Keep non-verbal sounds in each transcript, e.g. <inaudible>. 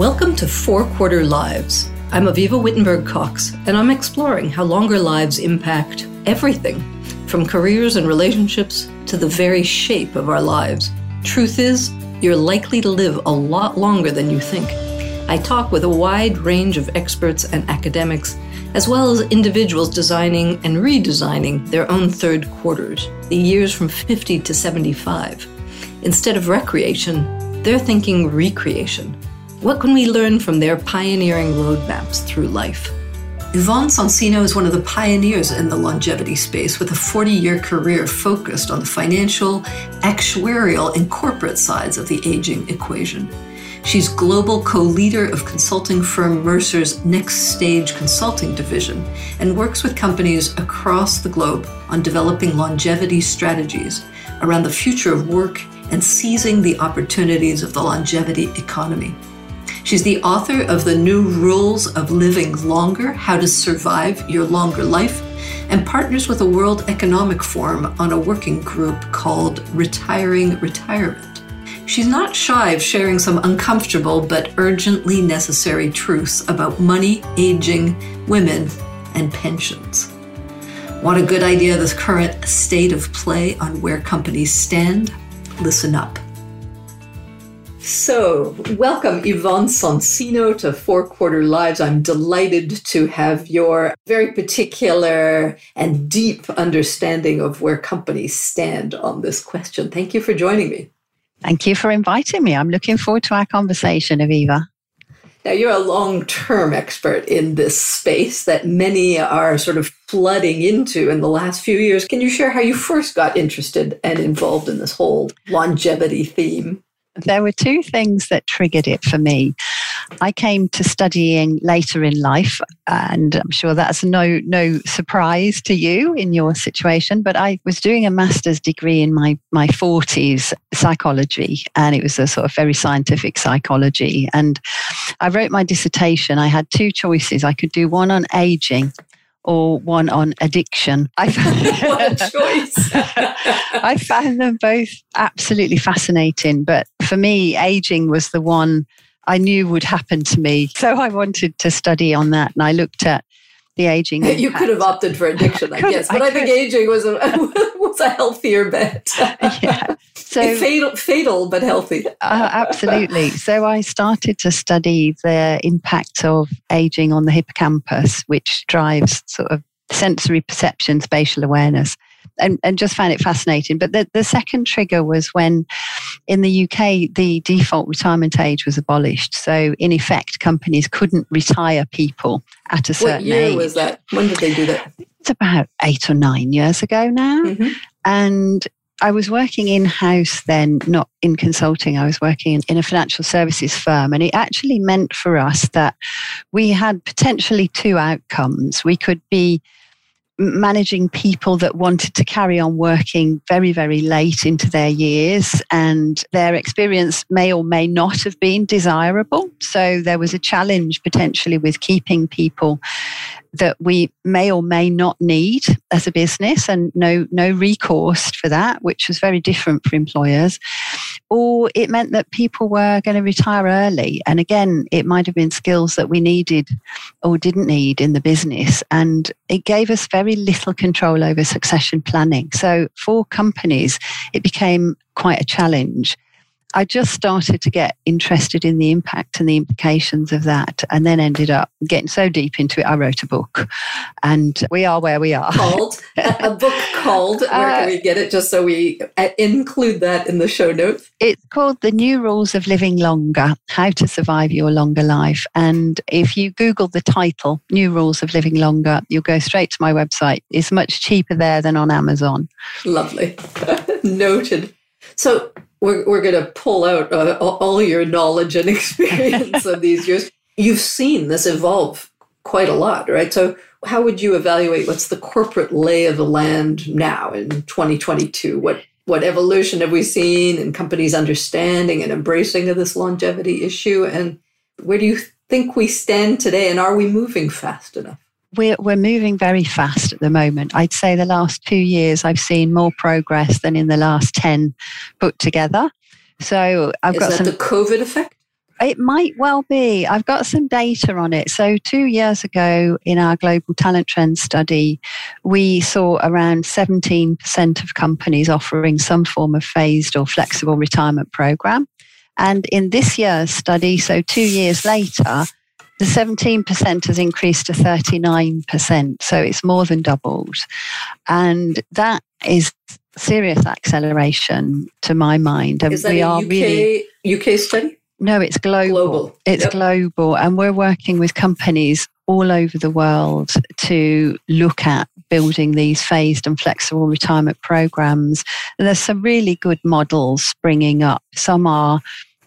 Welcome to Four Quarter Lives. I'm Avivah Wittenberg Cox, and I'm exploring how longer lives impact everything from careers and relationships to the very shape of our lives. Truth is, you're likely to live a lot longer than you think. I talk with a wide range of experts and academics, as well as individuals designing and redesigning their own third quarters, the years from 50 to 75. Instead of recreation, they're thinking recreation what can we learn from their pioneering roadmaps through life? Yvonne Sonsino is one of the pioneers in the longevity space with a 40 year career focused on the financial, actuarial, and corporate sides of the aging equation. She's global co leader of consulting firm Mercer's Next Stage Consulting Division and works with companies across the globe on developing longevity strategies around the future of work and seizing the opportunities of the longevity economy. She's the author of The New Rules of Living Longer How to Survive Your Longer Life, and partners with the World Economic Forum on a working group called Retiring Retirement. She's not shy of sharing some uncomfortable but urgently necessary truths about money, aging, women, and pensions. Want a good idea of the current state of play on where companies stand? Listen up. So, welcome Yvonne Sonsino to Four Quarter Lives. I'm delighted to have your very particular and deep understanding of where companies stand on this question. Thank you for joining me. Thank you for inviting me. I'm looking forward to our conversation, Avivah. Now, you're a long term expert in this space that many are sort of flooding into in the last few years. Can you share how you first got interested and involved in this whole longevity theme? There were two things that triggered it for me. I came to studying later in life, and I'm sure that's no no surprise to you in your situation. But I was doing a master's degree in my my 40s, psychology, and it was a sort of very scientific psychology. And I wrote my dissertation. I had two choices. I could do one on aging or one on addiction. I <laughs> found, choice! <laughs> I found them both absolutely fascinating, but for me, aging was the one I knew would happen to me. So I wanted to study on that, and I looked at the aging. Impact. <laughs> You could have opted for addiction, I, I guess, but I, I think aging was a <laughs> was a healthier bet. <laughs> yeah. So fatal, fatal but healthy. uh, absolutely. So I started to study the impact of aging on the hippocampus, which drives sort of sensory perception, spatial awareness. And, and just found it fascinating. But the, the second trigger was when in the UK, the default retirement age was abolished. So, in effect, companies couldn't retire people at a certain age. What year age. was that? When did they do that? It's about eight or nine years ago now. Mm-hmm. And I was working in house then, not in consulting. I was working in a financial services firm. And it actually meant for us that we had potentially two outcomes. We could be managing people that wanted to carry on working very, very late into their years, and their experience may or may not have been desirable. So there was a challenge potentially with keeping people that we may or may not need as a business and no no recourse for that which was very different for employers. Or it meant that people were going to retire early. And again it might have been skills that we needed or didn't need in the business. And it gave us very little control over succession planning. So for companies it became quite a challenge I just started to get interested in the impact and the implications of that, and then ended up getting so deep into it. I wrote a book, and we are where we are. Called a book called. Where uh, can we get it? Just so we uh, include that in the show notes. It's called "The New Rules of Living Longer: How to Survive Your Longer Life." And if you Google the title "New Rules of Living Longer," you'll go straight to my website. It's much cheaper there than on Amazon. Lovely, <laughs> noted. So we're, we're going to pull out uh, all your knowledge and <laughs> experience of these years. You've seen this evolve quite a lot, right? So, how would you evaluate what's the corporate lay of the land now in 2022? What what evolution have we seen in companies' understanding and embracing of this longevity issue? And where do you think we stand today? And are we moving fast enough? We're, we're moving very fast at the moment. I'd say the last two years I've seen more progress than in the last 10 put together. So I've Is got that some. the COVID effect? It might well be. I've got some data on it. So, two years ago in our global talent trend study, we saw around 17% of companies offering some form of phased or flexible retirement program. And in this year's study, so two years later, the 17% has increased to 39%. So it's more than doubled. And that is serious acceleration to my mind. And is that we are UK, really UK study? No, it's global. global. It's yep. global. And we're working with companies all over the world to look at building these phased and flexible retirement programs. And there's some really good models springing up. Some are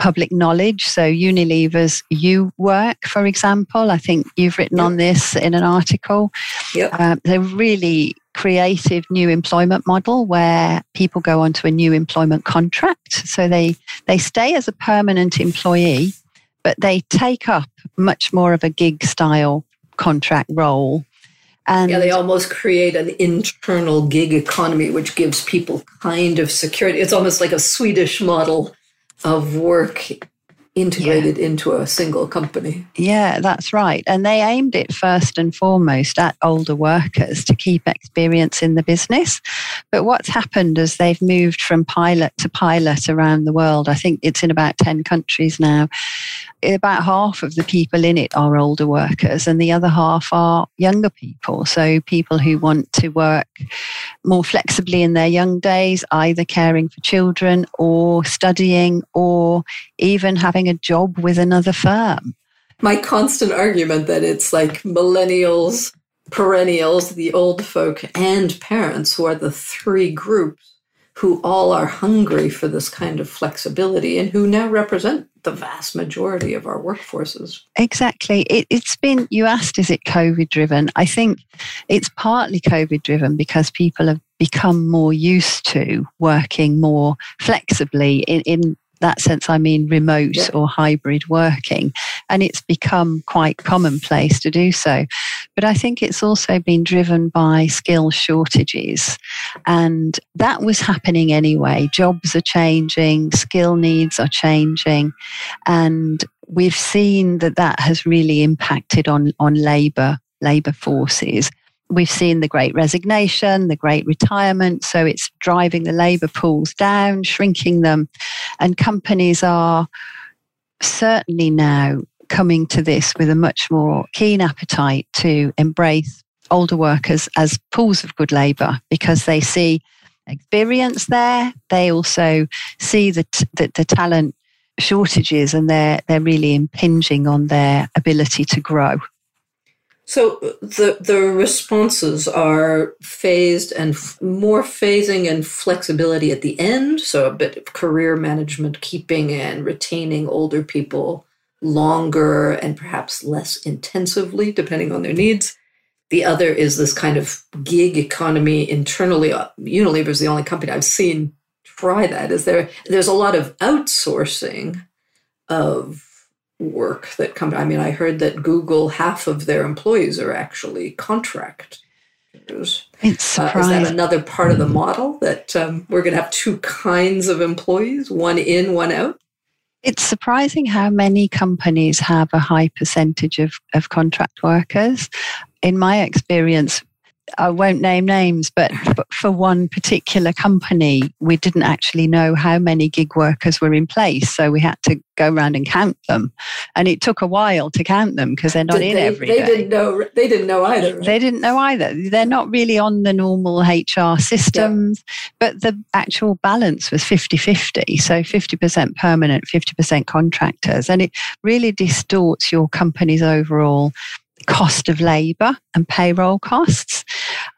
public knowledge. So Unilever's U Work, for example, I think you've written yep. on this in an article. Yep. Um, they're really creative new employment model where people go onto a new employment contract. So they, they stay as a permanent employee, but they take up much more of a gig style contract role. And yeah, they almost create an internal gig economy, which gives people kind of security. It's almost like a Swedish model of work integrated yeah. into a single company. Yeah, that's right. And they aimed it first and foremost at older workers to keep experience in the business. But what's happened as they've moved from pilot to pilot around the world, I think it's in about 10 countries now, about half of the people in it are older workers and the other half are younger people. So people who want to work more flexibly in their young days, either caring for children or studying or even having a job with another firm. My constant argument that it's like millennials, perennials, the old folk, and parents who are the three groups who all are hungry for this kind of flexibility and who now represent the vast majority of our workforces. Exactly. It, has been, you asked, is it COVID driven? I think it's partly COVID driven because people have become more used to working more flexibly in, in that sense, I mean remote yeah. or hybrid working. And it's become quite commonplace to do so. But I think it's also been driven by skill shortages. And that was happening anyway. Jobs are changing, skill needs are changing. And we've seen that that has really impacted on, on labour, labour forces we've seen the great resignation, the great retirement. So it's driving the labour pools down, shrinking them. And companies are certainly now coming to this with a much more keen appetite to embrace older workers as pools of good labour because they see experience there. They also see that the, the talent shortages and they're, they're really impinging on their ability to grow. So the the responses are phased and f- more phasing and flexibility at the end. So a bit of career management, keeping and retaining older people longer and perhaps less intensively, depending on their needs. The other is this kind of gig economy internally. Uh, Unilever is the only company I've seen try that. Is there? There's a lot of outsourcing of work that come. I mean, I heard that Google half of their employees are actually contractors. It's surprising. Uh, is that another part of the model that um, we're going to have two kinds of employees, one in, one out? It's surprising how many companies have a high percentage of, of contract workers. In my experience, I won't name names, but for one particular company, we didn't actually know how many gig workers were in place. So we had to go around and count them. And it took a while to count them because they're not Did in they, every they day. Didn't know, they didn't know either. Right? They didn't know either. They're not really on the normal HR systems, yeah. but the actual balance was 50 50. So 50% permanent, 50% contractors. And it really distorts your company's overall cost of labour and payroll costs.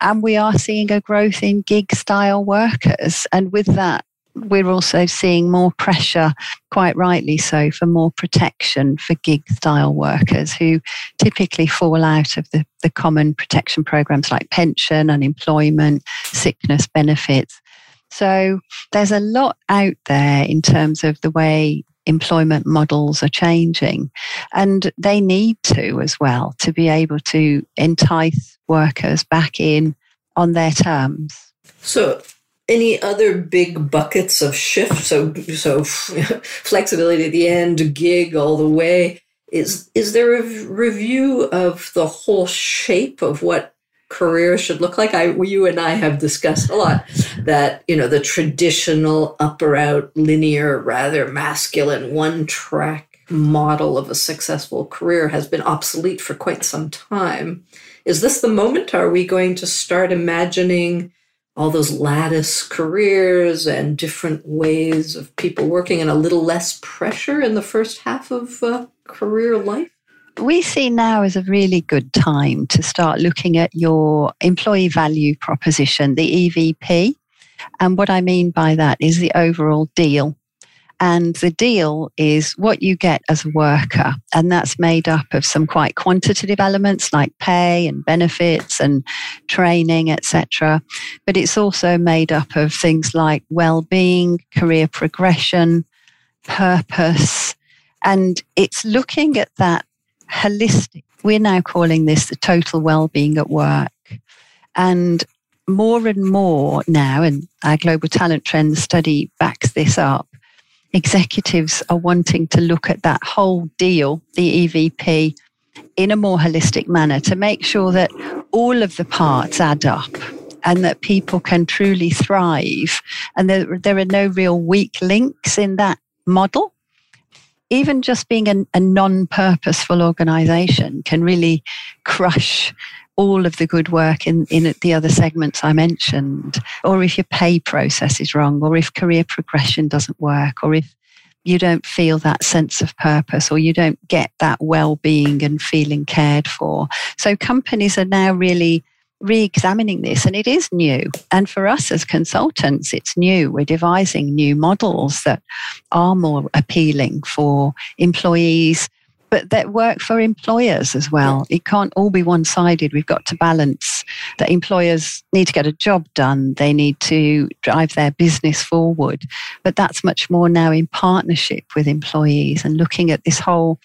And we are seeing a growth in gig style workers. And with that, we're also seeing more pressure, quite rightly so, for more protection for gig style workers who typically fall out of the, the common protection programs like pension, unemployment, sickness benefits. So there's a lot out there in terms of the way employment models are changing. And they need to as well to be able to entice workers back in on their terms. So any other big buckets of shift? So, so <laughs> flexibility at the end, gig all the way. Is is there a review of the whole shape of what career should look like? I, you and I have discussed a lot that you know the traditional upper out linear, rather masculine, one track model of a successful career has been obsolete for quite some time. Is this the moment? Are we going to start imagining all those lattice careers and different ways of people working and a little less pressure in the first half of uh, career life? We see now as a really good time to start looking at your employee value proposition, the EVP. And what I mean by that is the overall deal and the deal is what you get as a worker. And that's made up of some quite quantitative elements like pay and benefits and training, etc. But it's also made up of things like well-being, career progression, purpose. And it's looking at that holistic. We're now calling this the total well-being at work. And more and more now, and our global talent trends study backs this up, executives are wanting to look at that whole deal, the EVP, in a more holistic manner to make sure that all of the parts add up and that people can truly thrive and there, there are no real weak links in that model. Even just being a, a non purposeful organization can really crush all of the good work in, in the other segments I mentioned, or if your pay process is wrong, or if career progression doesn't work, or if you don't feel that sense of purpose or you don't get that well-being and feeling cared for. So companies are now really re-examining this and it is new and for us as consultants it's new we're devising new models that are more appealing for employees but that work for employers as well. It can't all be one sided. We've got to balance that employers need to get a job done, they need to drive their business forward. But that's much more now in partnership with employees and looking at this whole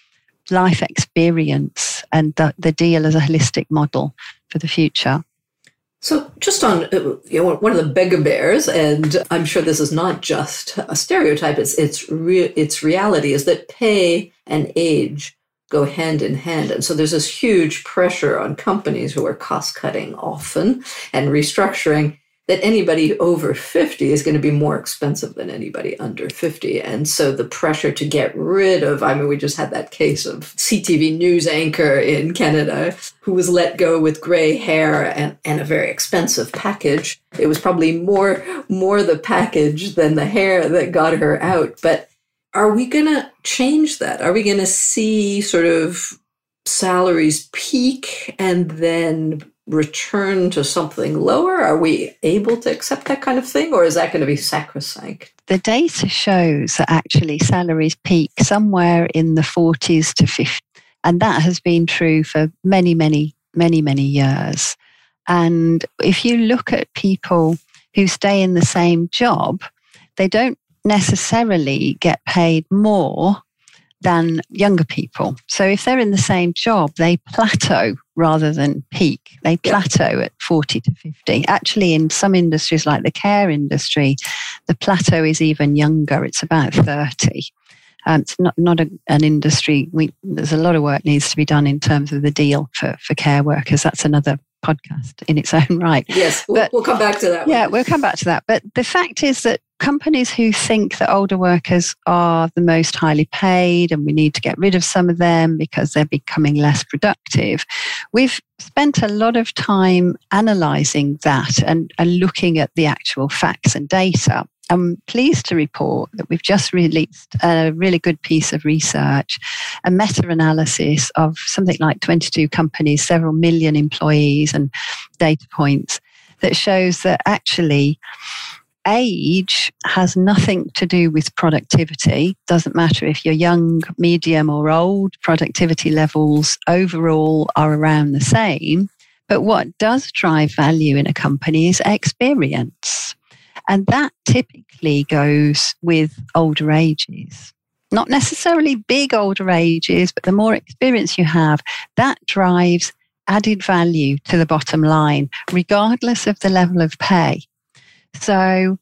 life experience and the, the deal as a holistic model for the future. So, just on uh, you know, one of the bigger bears, and I'm sure this is not just a stereotype; it's it's re- it's reality is that pay and age go hand in hand, and so there's this huge pressure on companies who are cost cutting often and restructuring that anybody over 50 is going to be more expensive than anybody under 50. And so the pressure to get rid of, I mean, we just had that case of CTV news anchor in Canada who was let go with gray hair and, and a very expensive package. It was probably more, more the package than the hair that got her out. But are we going to change that? Are we going to see sort of salaries peak and then return to something lower? Are we able to accept that kind of thing, or is that going to be sacrosanct? The data shows that actually salaries peak somewhere in the 40s to 50. And that has been true for many, many, many, many years. And if you look at people who stay in the same job, they don't necessarily get paid more than younger people. So if they're in the same job, they plateau rather than peak. They plateau at 40 to 50. Actually, in some industries like the care industry, the plateau is even younger. It's about 30. Um, it's not, not a, an industry. We, there's a lot of work needs to be done in terms of the deal for, for care workers. That's another podcast in its own right. Yes, we'll, but, we'll come back to that. Yeah, we'll come back to that. But the fact is that companies who think that older workers are the most highly paid and we need to get rid of some of them because they're becoming less productive, we've spent a lot of time analyzing that and, and looking at the actual facts and data. I'm pleased to report that we've just released a really good piece of research, a meta analysis of something like 22 companies, several million employees, and data points that shows that actually age has nothing to do with productivity. Doesn't matter if you're young, medium, or old, productivity levels overall are around the same. But what does drive value in a company is experience. And that typically goes with older ages. Not necessarily big older ages, but the more experience you have, that drives added value to the bottom line, regardless of the level of pay. So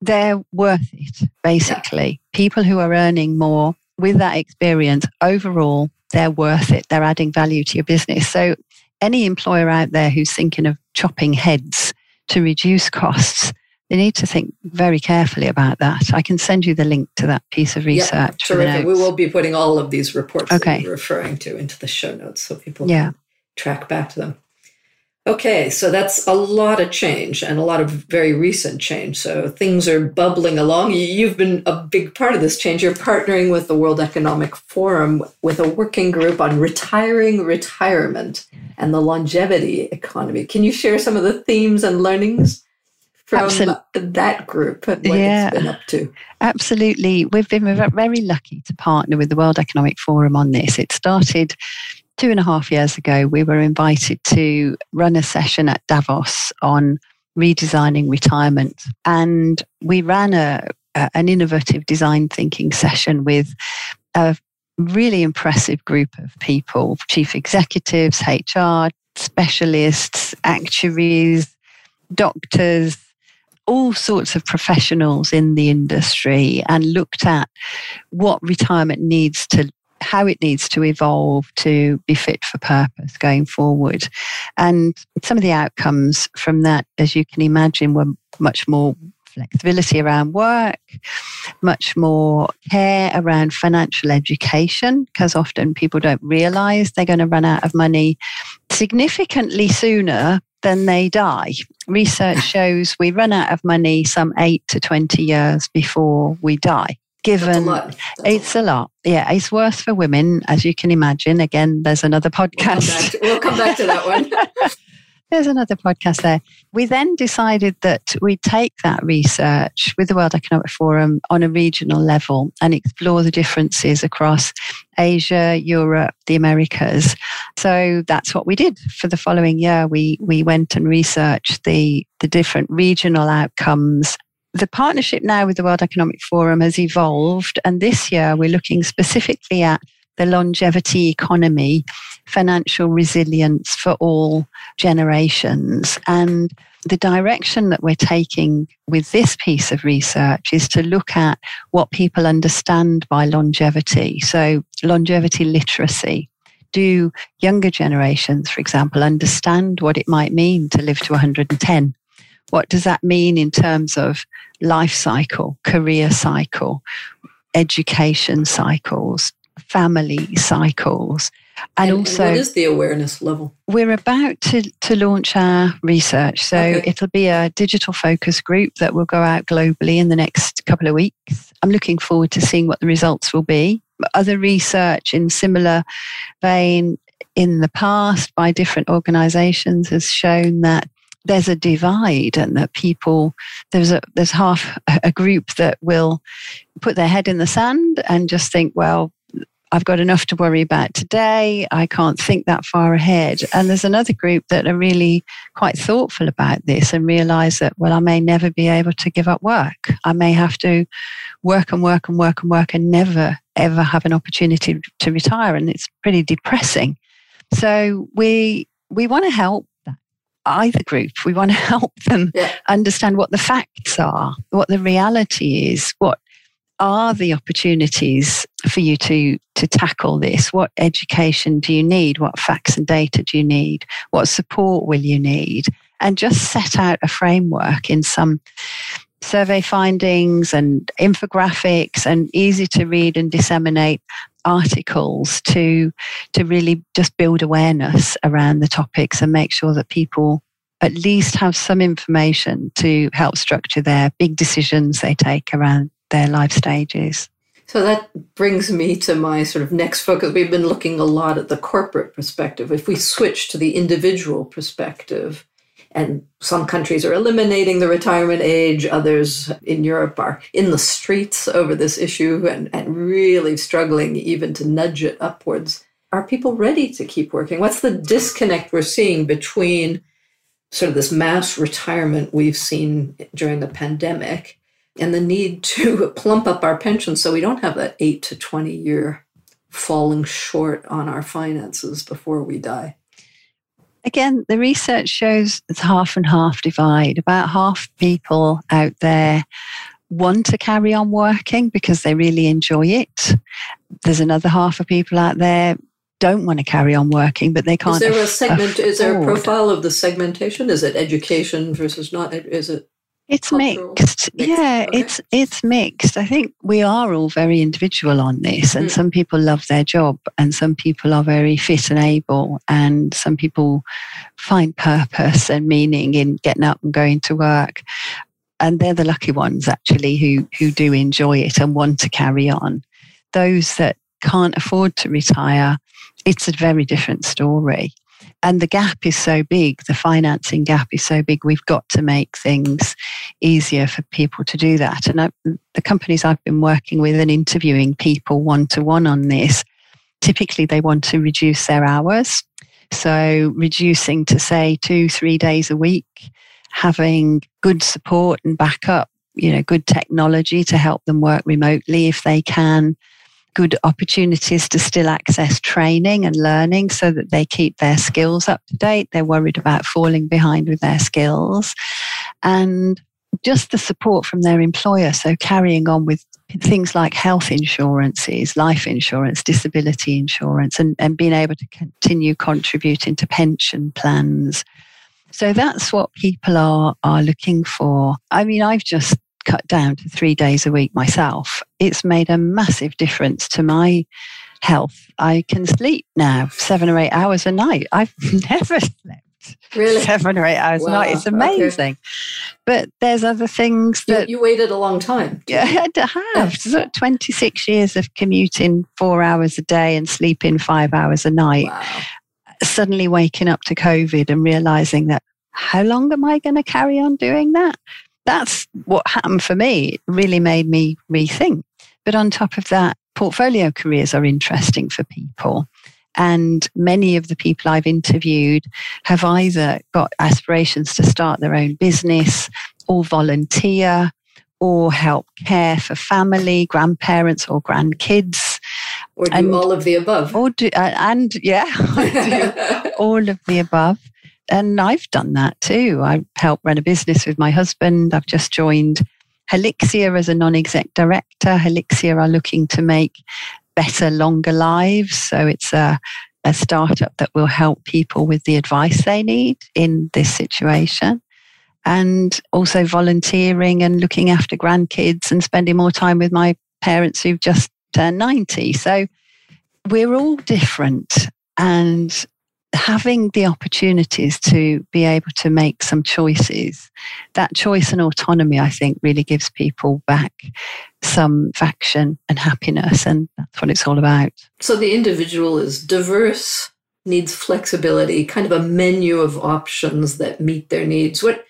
they're worth it, basically. Yeah. People who are earning more with that experience overall, they're worth it. They're adding value to your business. So any employer out there who's thinking of chopping heads to reduce costs, they need to think very carefully about that. I can send you the link to that piece of research. Yeah, terrific. We will be putting all of these reports okay. that you're referring to into the show notes so people yeah. can track back to them. Okay, so that's a lot of change and a lot of very recent change. So things are bubbling along. You've been a big part of this change. You're partnering with the World Economic Forum with a working group on retiring retirement and the longevity economy. Can you share some of the themes and learnings from that group and what yeah, it's been up to? Absolutely. We've been very lucky to partner with the World Economic Forum on this. It started two and a half years ago, we were invited to run a session at Davos on redesigning retirement. And we ran a, a, an innovative design thinking session with a really impressive group of people chief executives, HR specialists, actuaries, doctors, all sorts of professionals in the industry and looked at what retirement needs to how it needs to evolve to be fit for purpose going forward. And some of the outcomes from that, as you can imagine, were much more flexibility around work, much more care around financial education, because often people don't realize they're going to run out of money significantly sooner than they die. Research <laughs> shows we run out of money some eight to 20 years before we die given a it's a lot. Yeah, it's worse for women, as you can imagine. Again, there's another podcast. We'll come back to, we'll come back to that one. <laughs> <laughs> there's another podcast there. We then decided that we'd take that research with the World Economic Forum on a regional level and explore the differences across Asia, Europe, the Americas. So that's what we did for the following year. We we went and researched the the different regional outcomes the partnership now with the World Economic Forum has evolved, and this year we're looking specifically at the longevity economy, financial resilience for all generations. And the direction that we're taking with this piece of research is to look at what people understand by longevity. So, longevity literacy. Do younger generations, for example, understand what it might mean to live to 110? What does that mean in terms of life cycle, career cycle, education cycles, family cycles? And, and also, what is the awareness level? We're about to, to launch our research. So okay. it'll be a digital focus group that will go out globally in the next couple of weeks. I'm looking forward to seeing what the results will be. Other research in similar vein in the past by different organizations has shown that there's a divide and that people there's a there's half a group that will put their head in the sand and just think well I've got enough to worry about today. I can't think that far ahead. And there's another group that are really quite thoughtful about this and realize that, well, I may never be able to give up work. I may have to work and work and work and work and never, ever have an opportunity to retire. And it's pretty depressing. So we, we want to help either group. We want to <laughs> help them yeah. understand what the facts are, what the reality is, what are the opportunities for you to to tackle this what education do you need what facts and data do you need what support will you need and just set out a framework in some survey findings and infographics and easy to read and disseminate articles to to really just build awareness around the topics and make sure that people at least have some information to help structure their big decisions they take around their life stages. So that brings me to my sort of next focus. We've been looking a lot at the corporate perspective. If we switch to the individual perspective, and some countries are eliminating the retirement age, others in Europe are in the streets over this issue and, and really struggling even to nudge it upwards. Are people ready to keep working? What's the disconnect we're seeing between sort of this mass retirement we've seen during the pandemic and the need to <laughs> plump up our pensions so we don't have that 8 to 20 year falling short on our finances before we die? Again, the research shows it's half and half divide. About half people out there want to carry on working because they really enjoy it. There's another half of people out there don't want to carry on working, but they can't. Is there a segment? Afford. Is there a profile of the segmentation? Is it education versus not? Is it? It's mixed. mixed. Yeah, okay. it's it's mixed. I think we are all very individual on this, and mm. some people love their job, and some people are very fit and able, and some people find purpose and meaning in getting up and going to work and they're the lucky ones actually who who do enjoy it and want to carry on. Those that can't afford to retire, it's a very different story. And the gap is so big, the financing gap is so big, we've got to make things easier for people to do that. And I, the companies I've been working with and interviewing people one to one on this, typically they want to reduce their hours. So reducing to say two, three days a week having good support and backup, you know, good technology to help them work remotely if they can, good opportunities to still access training and learning so that they keep their skills up to date. They're worried about falling behind with their skills. And just the support from their employer. So carrying on with things like health insurances, life insurance, disability insurance, and, and being able to continue contributing to pension plans, so that's what people are, are looking for. I mean, I've just cut down to three days a week myself. It's made a massive difference to my health. I can sleep now seven or eight hours a night. I've <laughs> never slept really seven or eight hours wow. a night. It's amazing. Okay. But there's other things that you, you waited a long time. Yeah, <laughs> I have 26 years of commuting four hours a day and sleeping five hours a night. Wow suddenly waking up to COVID and realizing that how long am I going to carry on doing that? That's what happened for me. It really made me rethink. But on top of that, portfolio careers are interesting for people. And many of the people I've interviewed have either got aspirations to start their own business or volunteer or help care for family, grandparents, or grandkids. Or do and, all of the above. Or do, uh, and yeah, <laughs> all of the above. And I've done that too. I help run a business with my husband. I've just joined Helixia as a non exec director. Helixia are looking to make better, longer lives. So it's a, a startup that will help people with the advice they need in this situation. And also volunteering and looking after grandkids and spending more time with my parents who've just turned 90. So we're all different. And having the opportunities to be able to make some choices, that choice and autonomy, I think, really gives people back some faction and happiness. And that's what it's all about. So the individual is diverse, needs flexibility, kind of a menu of options that meet their needs. What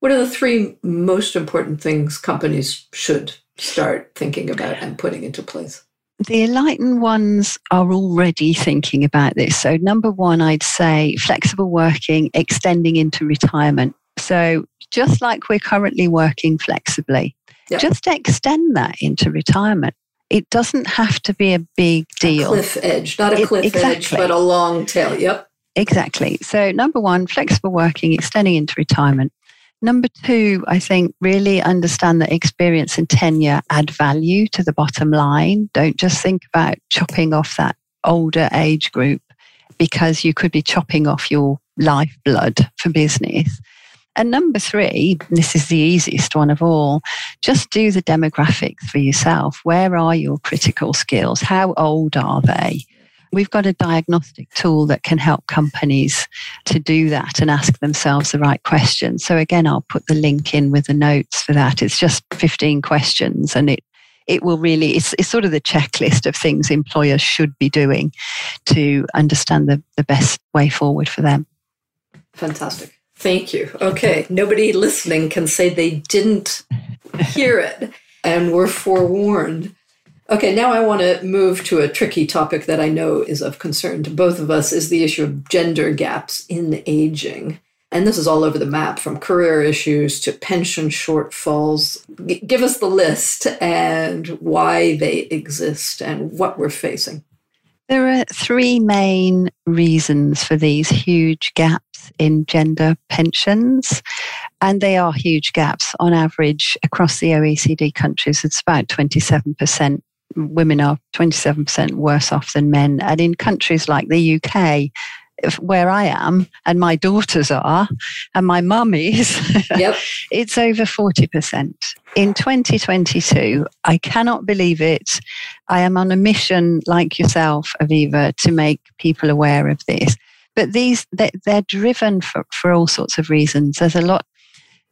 what are the three most important things companies should start thinking about and putting into place? The enlightened ones are already thinking about this. So, number one, I'd say flexible working extending into retirement. So, just like we're currently working flexibly, yep. just extend that into retirement. It doesn't have to be a big deal. A cliff edge, not a cliff exactly. edge, but a long tail. Yep. Exactly. So, number one, flexible working, extending into retirement. Number two, I think really understand that experience and tenure add value to the bottom line. Don't just think about chopping off that older age group because you could be chopping off your lifeblood for business. And number three, this is the easiest one of all, just do the demographics for yourself. Where are your critical skills? How old are they? We've got a diagnostic tool that can help companies to do that and ask themselves the right questions. So again, I'll put the link in with the notes for that. It's just 15 questions and it it will really it's, it's sort of the checklist of things employers should be doing to understand the, the best way forward for them. Fantastic. Thank you. Okay. Nobody listening can say they didn't hear it and were forewarned. Okay, now I want to move to a tricky topic that I know is of concern to both of us is the issue of gender gaps in aging. And this is all over the map from career issues to pension shortfalls. G- give us the list and why they exist and what we're facing. There are three main reasons for these huge gaps in gender pensions. And they are huge gaps. On average, across the OECD countries, it's about 27%. Women are 27% worse off than men. And in countries like the UK, where I am and my daughters are and my mum is, <laughs> yep. it's over 40%. In 2022, I cannot believe it. I am on a mission like yourself, Avivah, to make people aware of this. But these, they're driven for, for all sorts of reasons. There's a lot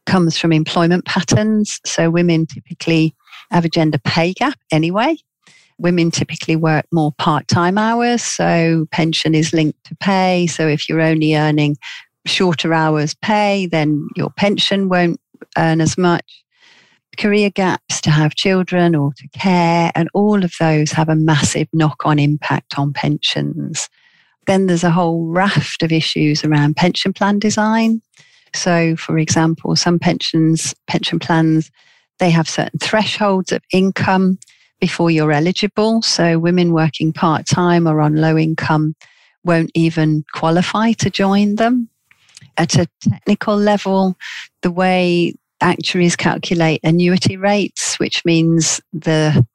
comes from employment patterns. So women typically have a gender pay gap anyway women typically work more part time hours, so pension is linked to pay. So if you're only earning shorter hours pay, then your pension won't earn as much. Career gaps to have children or to care, and all of those have a massive knock on impact on pensions. Then there's a whole raft of issues around pension plan design. So, for example, some pensions, pension plans, they have certain thresholds of income before you're eligible. So women working part time or on low income won't even qualify to join them. At a technical level, the way actuaries calculate annuity rates, which means the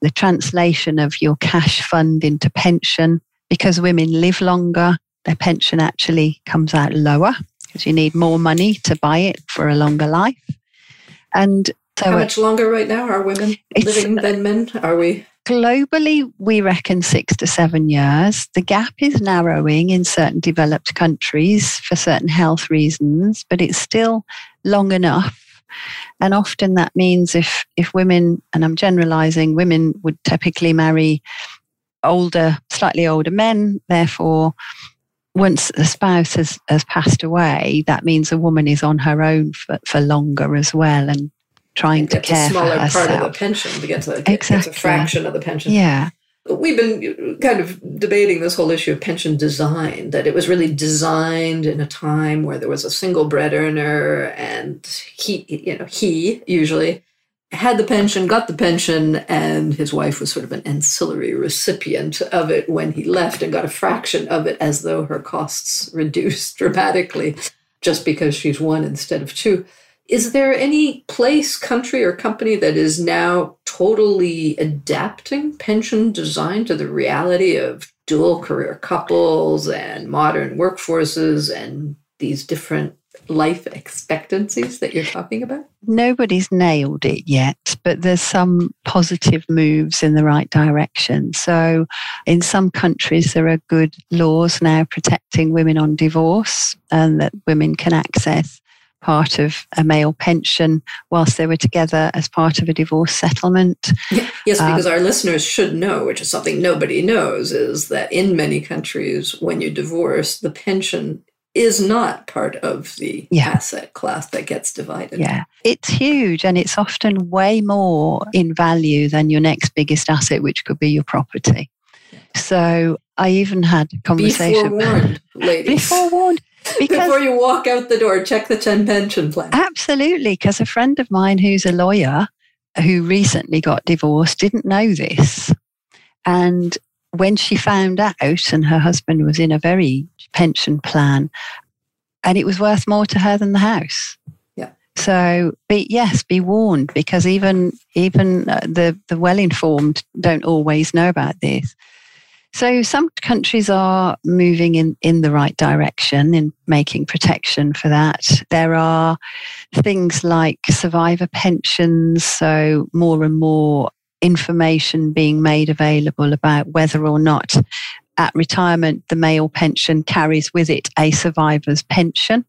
the translation of your cash fund into pension, because women live longer, their pension actually comes out lower because you need more money to buy it for a longer life. And so How much longer right now are women living uh, than men? Are we? Globally, we reckon six to seven years. The gap is narrowing in certain developed countries for certain health reasons, but it's still long enough. And often that means if, if women, and I'm generalizing, women would typically marry older, slightly older men, therefore, once the spouse has, has passed away, that means a woman is on her own for, for longer as well. And trying to care a smaller for herself. part of the pension to get to exactly. a fraction of the pension. Yeah. We've been kind of debating this whole issue of pension design, that it was really designed in a time where there was a single bread earner and he, you know, he usually had the pension, got the pension, and his wife was sort of an ancillary recipient of it when he left and got a fraction of it as though her costs <laughs> reduced dramatically just because she's one instead of two. Is there any place, country, or company that is now totally adapting pension design to the reality of dual career couples and modern workforces and these different life expectancies that you're talking about? Nobody's nailed it yet, but there's some positive moves in the right direction. So, in some countries, there are good laws now protecting women on divorce and that women can access part of a male pension whilst they were together as part of a divorce settlement. Yes, because um, our listeners should know, which is something nobody knows, is that in many countries, when you divorce, the pension is not part of the yeah. asset class that gets divided. Yeah, it's huge and it's often way more in value than your next biggest asset, which could be your property. So I even had a conversation. Be forewarned, <laughs> ladies. Be forewarned. Because, Before you walk out the door, check the 10 pension plan. Absolutely. Because a friend of mine who's a lawyer who recently got divorced didn't know this. And when she found out, and her husband was in a very pension plan, and it was worth more to her than the house. Yeah. So, be, yes, be warned because even even uh, the the well informed don't always know about this. So some countries are moving in, in the right direction in making protection for that. There are things like survivor pensions, so more and more information being made available about whether or not at retirement the male pension carries with it a survivor's pension.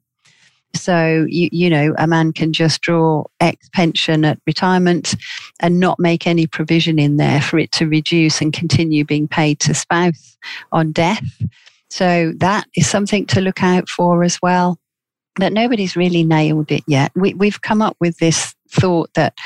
So, you, you know, a man can just draw X pension at retirement and not make any provision in there for it to reduce and continue being paid to spouse on death. So, that is something to look out for as well. But nobody's really nailed it yet. We, we've come up with this thought that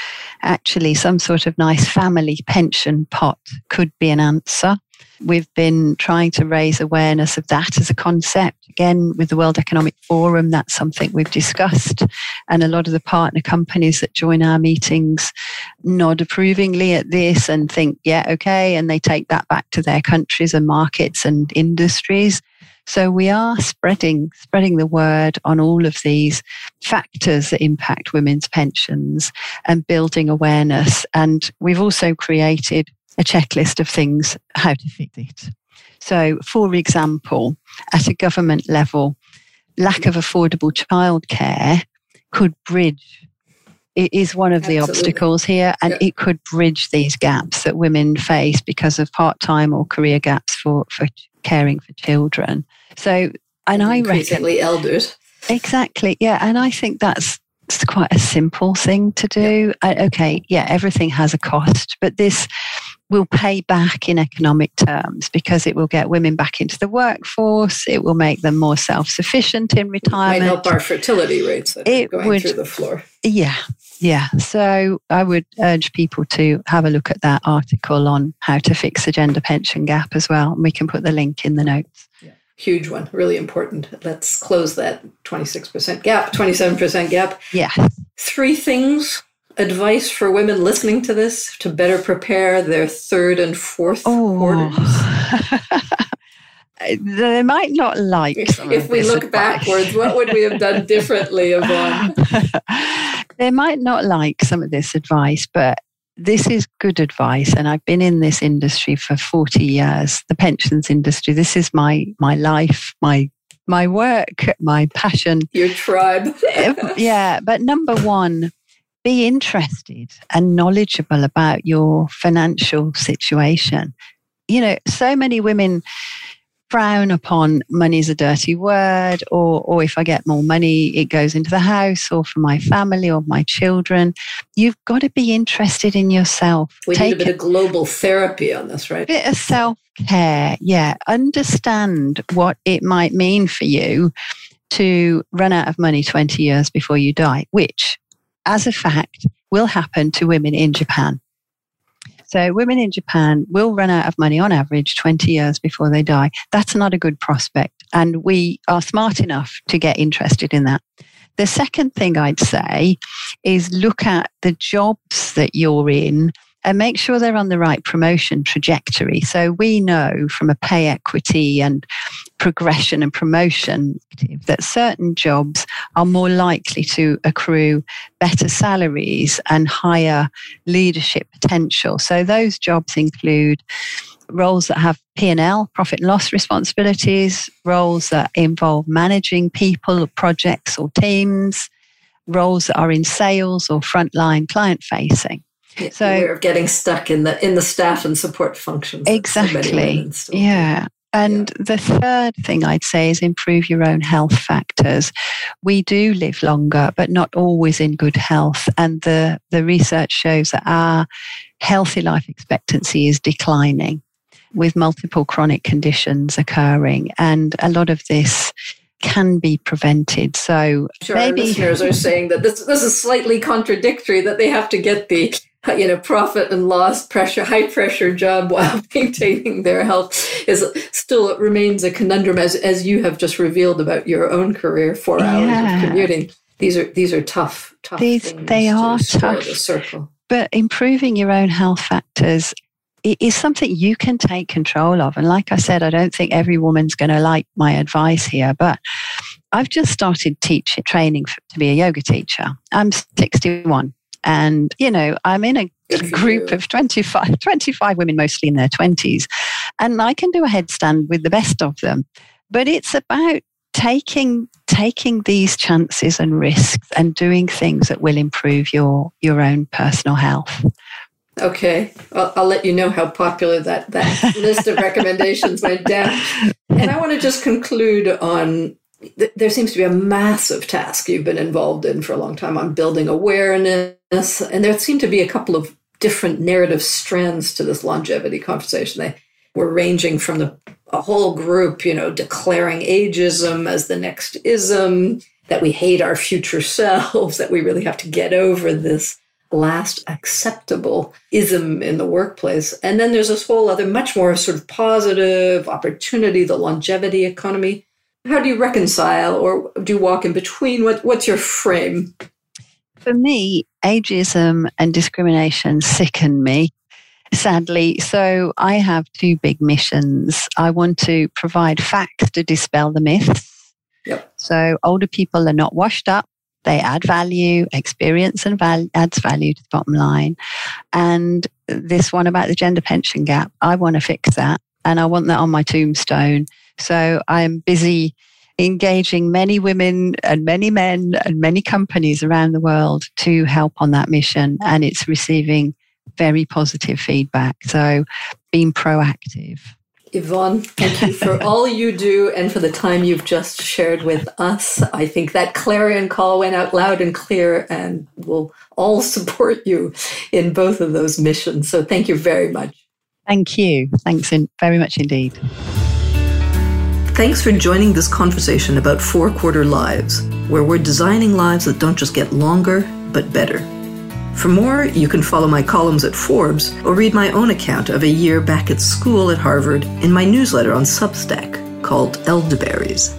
actually some sort of nice family pension pot could be an answer. We've been trying to raise awareness of that as a concept. Again, with the World Economic Forum, that's something we've discussed. And a lot of the partner companies that join our meetings nod approvingly at this and think, yeah, okay. And they take that back to their countries and markets and industries. So we are spreading spreading the word on all of these factors that impact women's pensions and building awareness. And we've also created a checklist of things how to fix it. So, for example, at a government level, lack of affordable childcare could bridge. It is one of the obstacles here, and yeah. it could bridge these gaps that women face because of part time or career gaps for, for caring for children. So, and I recently elders. Exactly, yeah. And I think that's it's quite a simple thing to do. Yeah. I, okay, yeah, everything has a cost, but this will pay back in economic terms because it will get women back into the workforce. It will make them more self sufficient in retirement. It might help our fertility rates it going would, through the floor. Yeah, yeah. So I would urge people to have a look at that article on how to fix the gender pension gap as well. And we can put the link in the notes. Yeah. Huge one, really important. Let's close that 26% gap, 27% gap. Yeah. Three things advice for women listening to this to better prepare their third and fourth oh. quarters? <laughs> they might not like if we look advice. backwards what would we have done differently yvonne <laughs> they might not like some of this advice but this is good advice and i've been in this industry for 40 years the pensions industry this is my my life my my work my passion your tribe yeah but number one be interested and knowledgeable about your financial situation. You know, so many women frown upon money money's a dirty word, or, or if I get more money, it goes into the house or for my family or my children. You've got to be interested in yourself. We Take need a bit of global therapy on this, right? A bit of self care. Yeah. Understand what it might mean for you to run out of money 20 years before you die, which as a fact, will happen to women in Japan. So, women in Japan will run out of money on average 20 years before they die. That's not a good prospect. And we are smart enough to get interested in that. The second thing I'd say is look at the jobs that you're in and make sure they're on the right promotion trajectory. So we know from a pay equity and progression and promotion that certain jobs are more likely to accrue better salaries and higher leadership potential. So those jobs include roles that have P&L, profit and loss responsibilities, roles that involve managing people or projects or teams, roles that are in sales or frontline client facing so of getting stuck in the in the staff and support functions. Exactly. yeah. And the third thing I'd say is improve your own health factors. We do live longer, but not always in good health. And the, the research shows that our healthy life expectancy is declining with multiple chronic conditions occurring. And a lot of this can be prevented. So sure maybe our listeners are saying that this this is slightly contradictory that they have to get the <laughs> you know, profit and loss pressure, high pressure job while <laughs> maintaining their health is still it remains a conundrum as as you have just revealed about your own career, four hours yeah. of commuting. These are these are tough, tough. These they are tough. The circle. But improving your own health factors is something you can take control of. And like I said, I don't think every woman's going to like my advice here, but I've just started teaching training to be a yoga teacher. I'm 61 and, you know, I'm in a group of 25, <laughs> 25 women, mostly in their 20s, and I can do a headstand with the best of them. But it's about taking taking these chances and risks and doing things that will improve your your own personal health. Okay, I'll, I'll let you know how popular that that list of recommendations went down. <laughs> And I want to just conclude on there seems to be a massive task you've been involved in for a long time on building awareness. And there seem to be a couple of different narrative strands to this longevity conversation. They were ranging from the a whole group, you know, declaring ageism as the next ism, that we hate our future <laughs> selves, that we really have to get over this last acceptable ism in the workplace. And then there's this whole other, much more sort of positive opportunity, the longevity economy. How do you reconcile or do you walk in between? What, what's your frame? For me, ageism and discrimination sicken me, sadly. So I have two big missions. I want to provide facts to dispel the myths. Yep. So older people are not washed up. They add value, experience and val- adds value to the bottom line. And this one about the gender pension gap, I want to fix that. And I want that on my tombstone. So I'm busy engaging many women and many men and many companies around the world to help on that mission. And it's receiving very positive feedback. So being proactive. Yvonne, thank you for <laughs> all you do and for the time you've just shared with us. I think that clarion call went out loud and clear, and we'll all <laughs> support you in both of those missions. So thank you very much. Thank you. Thanks in, very much indeed. Thanks for joining this conversation about four quarter lives, where we're designing lives that don't just get longer, but better. For more, you can follow my columns at Forbes or read my own account of a year back at school at Harvard in my newsletter on Substack called Elderberries.